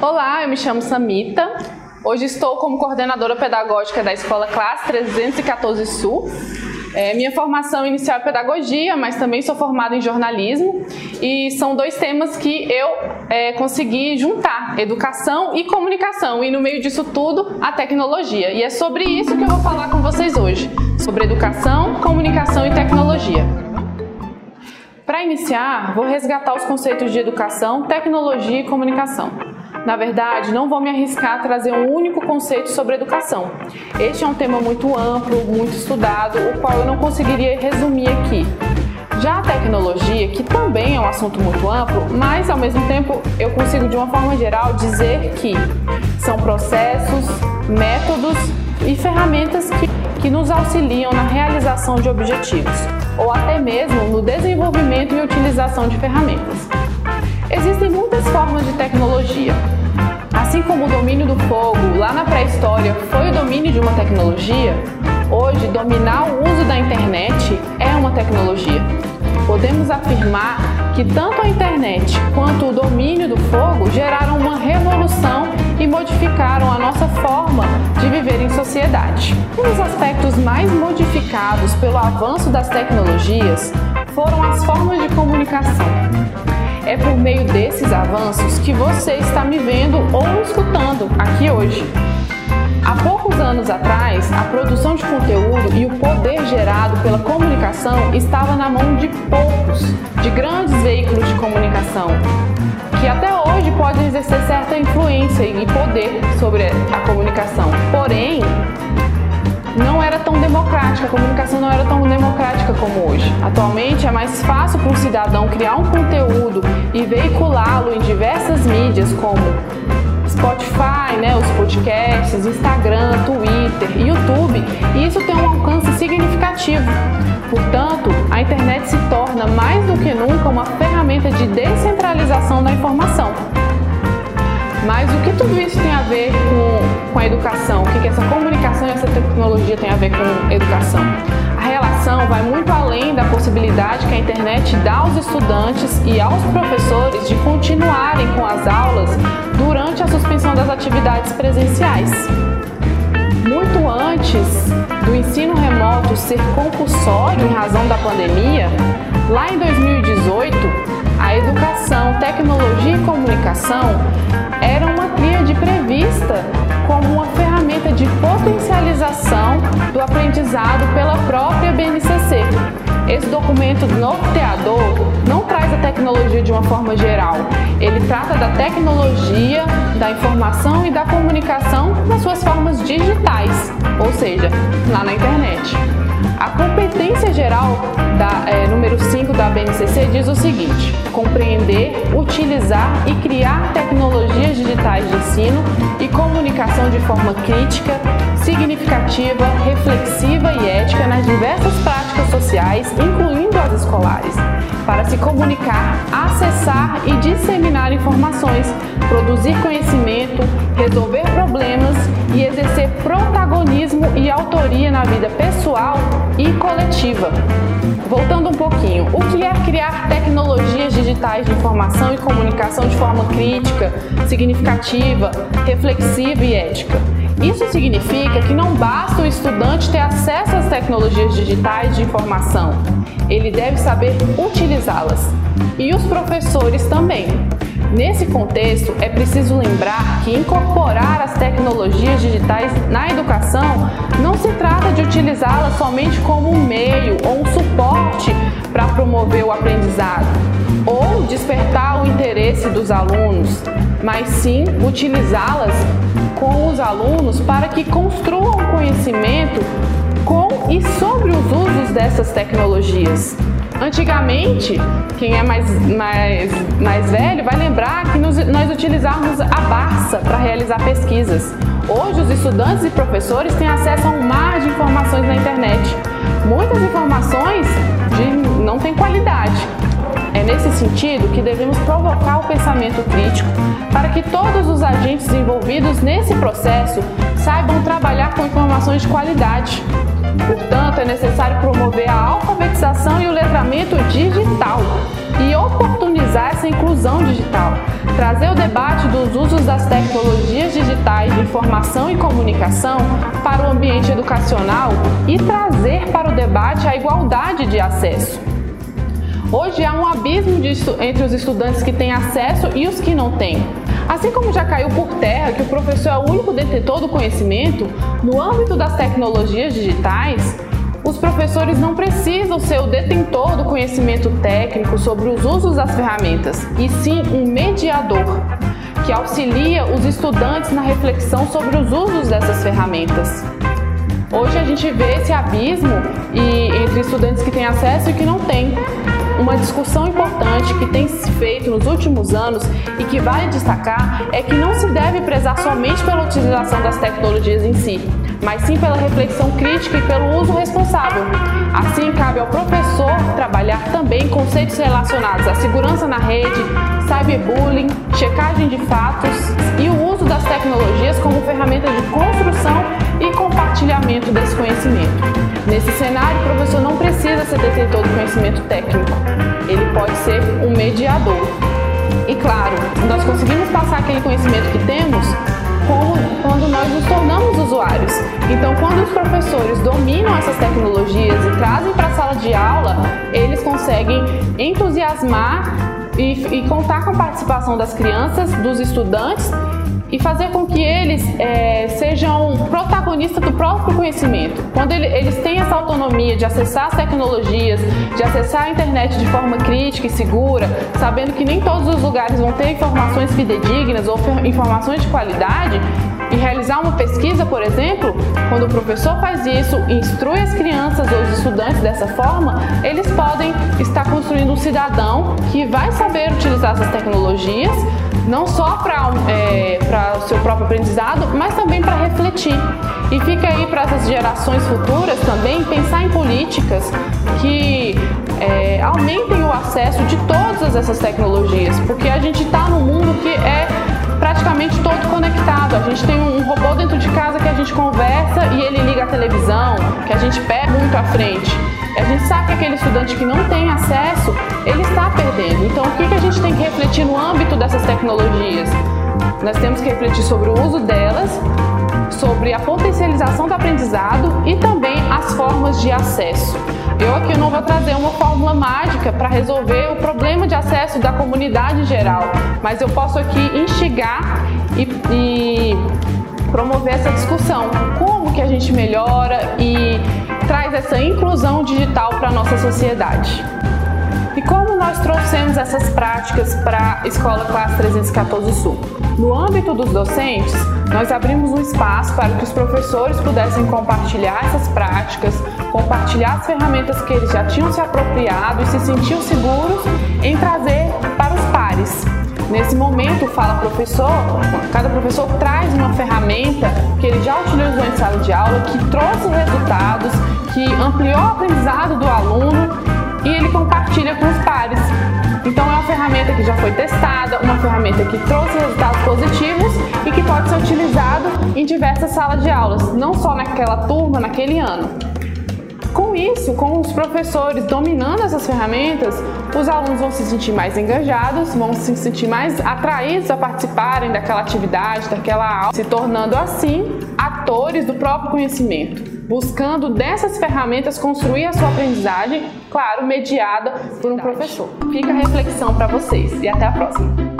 Olá, eu me chamo Samita. Hoje estou como coordenadora pedagógica da Escola Classe 314 Sul. É, minha formação inicial é pedagogia, mas também sou formada em jornalismo e são dois temas que eu é, consegui juntar: educação e comunicação, e no meio disso tudo, a tecnologia. E é sobre isso que eu vou falar com vocês hoje: sobre educação, comunicação e tecnologia. Para iniciar, vou resgatar os conceitos de educação, tecnologia e comunicação. Na verdade, não vou me arriscar a trazer um único conceito sobre educação. Este é um tema muito amplo, muito estudado, o qual eu não conseguiria resumir aqui. Já a tecnologia, que também é um assunto muito amplo, mas ao mesmo tempo eu consigo de uma forma geral dizer que são processos, métodos e ferramentas que, que nos auxiliam na realização de objetivos, ou até mesmo no desenvolvimento e utilização de ferramentas. Existem muitas formas de tecnologia, Assim como o domínio do fogo lá na pré-história foi o domínio de uma tecnologia, hoje dominar o uso da internet é uma tecnologia. Podemos afirmar que tanto a internet quanto o domínio do fogo geraram uma revolução e modificaram a nossa forma de viver em sociedade. Um dos aspectos mais modificados pelo avanço das tecnologias foram as formas de comunicação. É por meio desses avanços que você está me vendo ou escutando aqui hoje. Há poucos anos atrás, a produção de conteúdo e o poder gerado pela comunicação estava na mão de poucos, de grandes veículos de comunicação, que até hoje podem exercer certa influência e poder sobre a comunicação. Porém, não era tão democrática, a comunicação não era tão democrática como hoje. Atualmente é mais fácil para um cidadão criar um conteúdo e veiculá-lo em diversas mídias como Spotify, né, os podcasts, Instagram, Twitter, YouTube, e isso tem um alcance significativo. Portanto, a internet se torna mais do que nunca uma ferramenta de descentralização da informação. Mas o que tudo isso tem a ver com, com a educação? O que, que essa comunicação e essa tecnologia tem a ver com educação? A relação vai muito além da possibilidade que a internet dá aos estudantes e aos professores de continuarem com as aulas durante a suspensão das atividades presenciais. Muito antes do ensino remoto ser compulsório em razão da pandemia, lá em 2018, a educação, tecnologia e comunicação era uma tríade prevista como uma ferramenta de potencialização do aprendizado pela própria BNCC. Esse documento norteador não traz a tecnologia de uma forma geral, ele trata da tecnologia, da informação e da comunicação nas suas formas digitais, ou seja, lá na internet. A competência geral da é, número 5 da BNCC diz o seguinte: compreender, utilizar e criar tecnologias digitais de ensino e comunicação de forma crítica, significativa, reflexiva e ética nas diversas práticas sociais, incluindo escolares, para se comunicar, acessar e disseminar informações, produzir conhecimento, resolver problemas e exercer protagonismo e autoria na vida pessoal e coletiva. Voltando um pouquinho, o que é criar tecnologias digitais de informação e comunicação de forma crítica, significativa, reflexiva e ética? Isso significa que não basta o estudante ter acesso às tecnologias digitais de informação, ele deve saber utilizá-las. E os professores também. Contexto, é preciso lembrar que incorporar as tecnologias digitais na educação não se trata de utilizá-las somente como um meio ou um suporte para promover o aprendizado ou despertar o interesse dos alunos, mas sim utilizá-las com os alunos para que construam conhecimento com e sobre os usos dessas tecnologias. Antigamente, quem é mais, mais, mais velho vai lembrar que nos, nós utilizávamos a Barça para realizar pesquisas. Hoje, os estudantes e professores têm acesso a um mar de informações na internet. Muitas informações de, não têm qualidade. É nesse sentido que devemos provocar o pensamento crítico para que todos os agentes envolvidos nesse processo saibam trabalhar com informações de qualidade Portanto, é necessário promover a alfabetização e o digital e oportunizar essa inclusão digital, trazer o debate dos usos das tecnologias digitais de informação e comunicação para o ambiente educacional e trazer para o debate a igualdade de acesso. Hoje há um abismo entre os estudantes que têm acesso e os que não têm. Assim como já caiu por terra que o professor é o único detentor do conhecimento, no âmbito das tecnologias digitais, os professores não precisam ser o detentor do conhecimento técnico sobre os usos das ferramentas, e sim um mediador que auxilia os estudantes na reflexão sobre os usos dessas ferramentas. Hoje a gente vê esse abismo entre estudantes que têm acesso e que não têm. Uma discussão importante que tem se feito nos últimos anos e que vale destacar é que não se deve prezar somente pela utilização das tecnologias em si, mas sim pela reflexão crítica e pelo uso responsável. Assim, cabe ao professor trabalhar também conceitos relacionados à segurança na rede, cyberbullying, checagem de fatos e o uso das tecnologias como ferramenta de construção e compartilhamento desse conhecimento. Nesse cenário, o professor não precisa ser detentor do conhecimento técnico, ele pode ser um mediador. E claro, nós conseguimos conseguem entusiasmar e, e contar com a participação das crianças, dos estudantes e fazer com que eles é, sejam protagonistas do próprio conhecimento. Quando ele, eles têm essa autonomia de acessar as tecnologias, de acessar a internet de forma crítica e segura, sabendo que nem todos os lugares vão ter informações fidedignas ou informações de qualidade, e realizar uma pesquisa, por exemplo, quando o professor faz isso, instrui as crianças ou os estudantes dessa forma, eles podem estar construindo um cidadão que vai saber utilizar essas tecnologias não só para é, o seu próprio aprendizado, mas também para refletir. E fica aí para essas gerações futuras também pensar em políticas que é, aumentem o acesso de todas essas tecnologias, porque a gente está num mundo que é praticamente todo conectado. A gente tem um robô dentro de casa que a gente conversa e ele liga a televisão, que a gente pega muito à frente. A gente sabe que aquele estudante que não tem acesso, ele está perdendo. Então, o que a gente tem que refletir no âmbito dessas tecnologias? Nós temos que refletir sobre o uso delas, sobre a potencialização do aprendizado e também as formas de acesso. Eu aqui não vou trazer uma fórmula mágica para resolver o problema de acesso da comunidade geral, mas eu posso aqui instigar e, e promover essa discussão. Como que a gente melhora e traz essa inclusão digital para a nossa sociedade. E como nós trouxemos essas práticas para a Escola Classe 314 Sul? No âmbito dos docentes, nós abrimos um espaço para que os professores pudessem compartilhar essas práticas, compartilhar as ferramentas que eles já tinham se apropriado e se sentiam seguros em trazer para os pares. Nesse momento, fala professor, cada professor traz uma ferramenta que ele já utilizou em sala de aula, que trouxe resultados, que ampliou o aprendizado do aluno e ele compartilha com os pares. Então é uma ferramenta que já foi testada, uma ferramenta que trouxe resultados positivos e que pode ser utilizado em diversas salas de aulas, não só naquela turma, naquele ano. Isso, com os professores dominando essas ferramentas, os alunos vão se sentir mais engajados, vão se sentir mais atraídos a participarem daquela atividade, daquela aula, se tornando assim atores do próprio conhecimento, buscando dessas ferramentas construir a sua aprendizagem, claro, mediada por um professor. Fica a reflexão para vocês e até a próxima.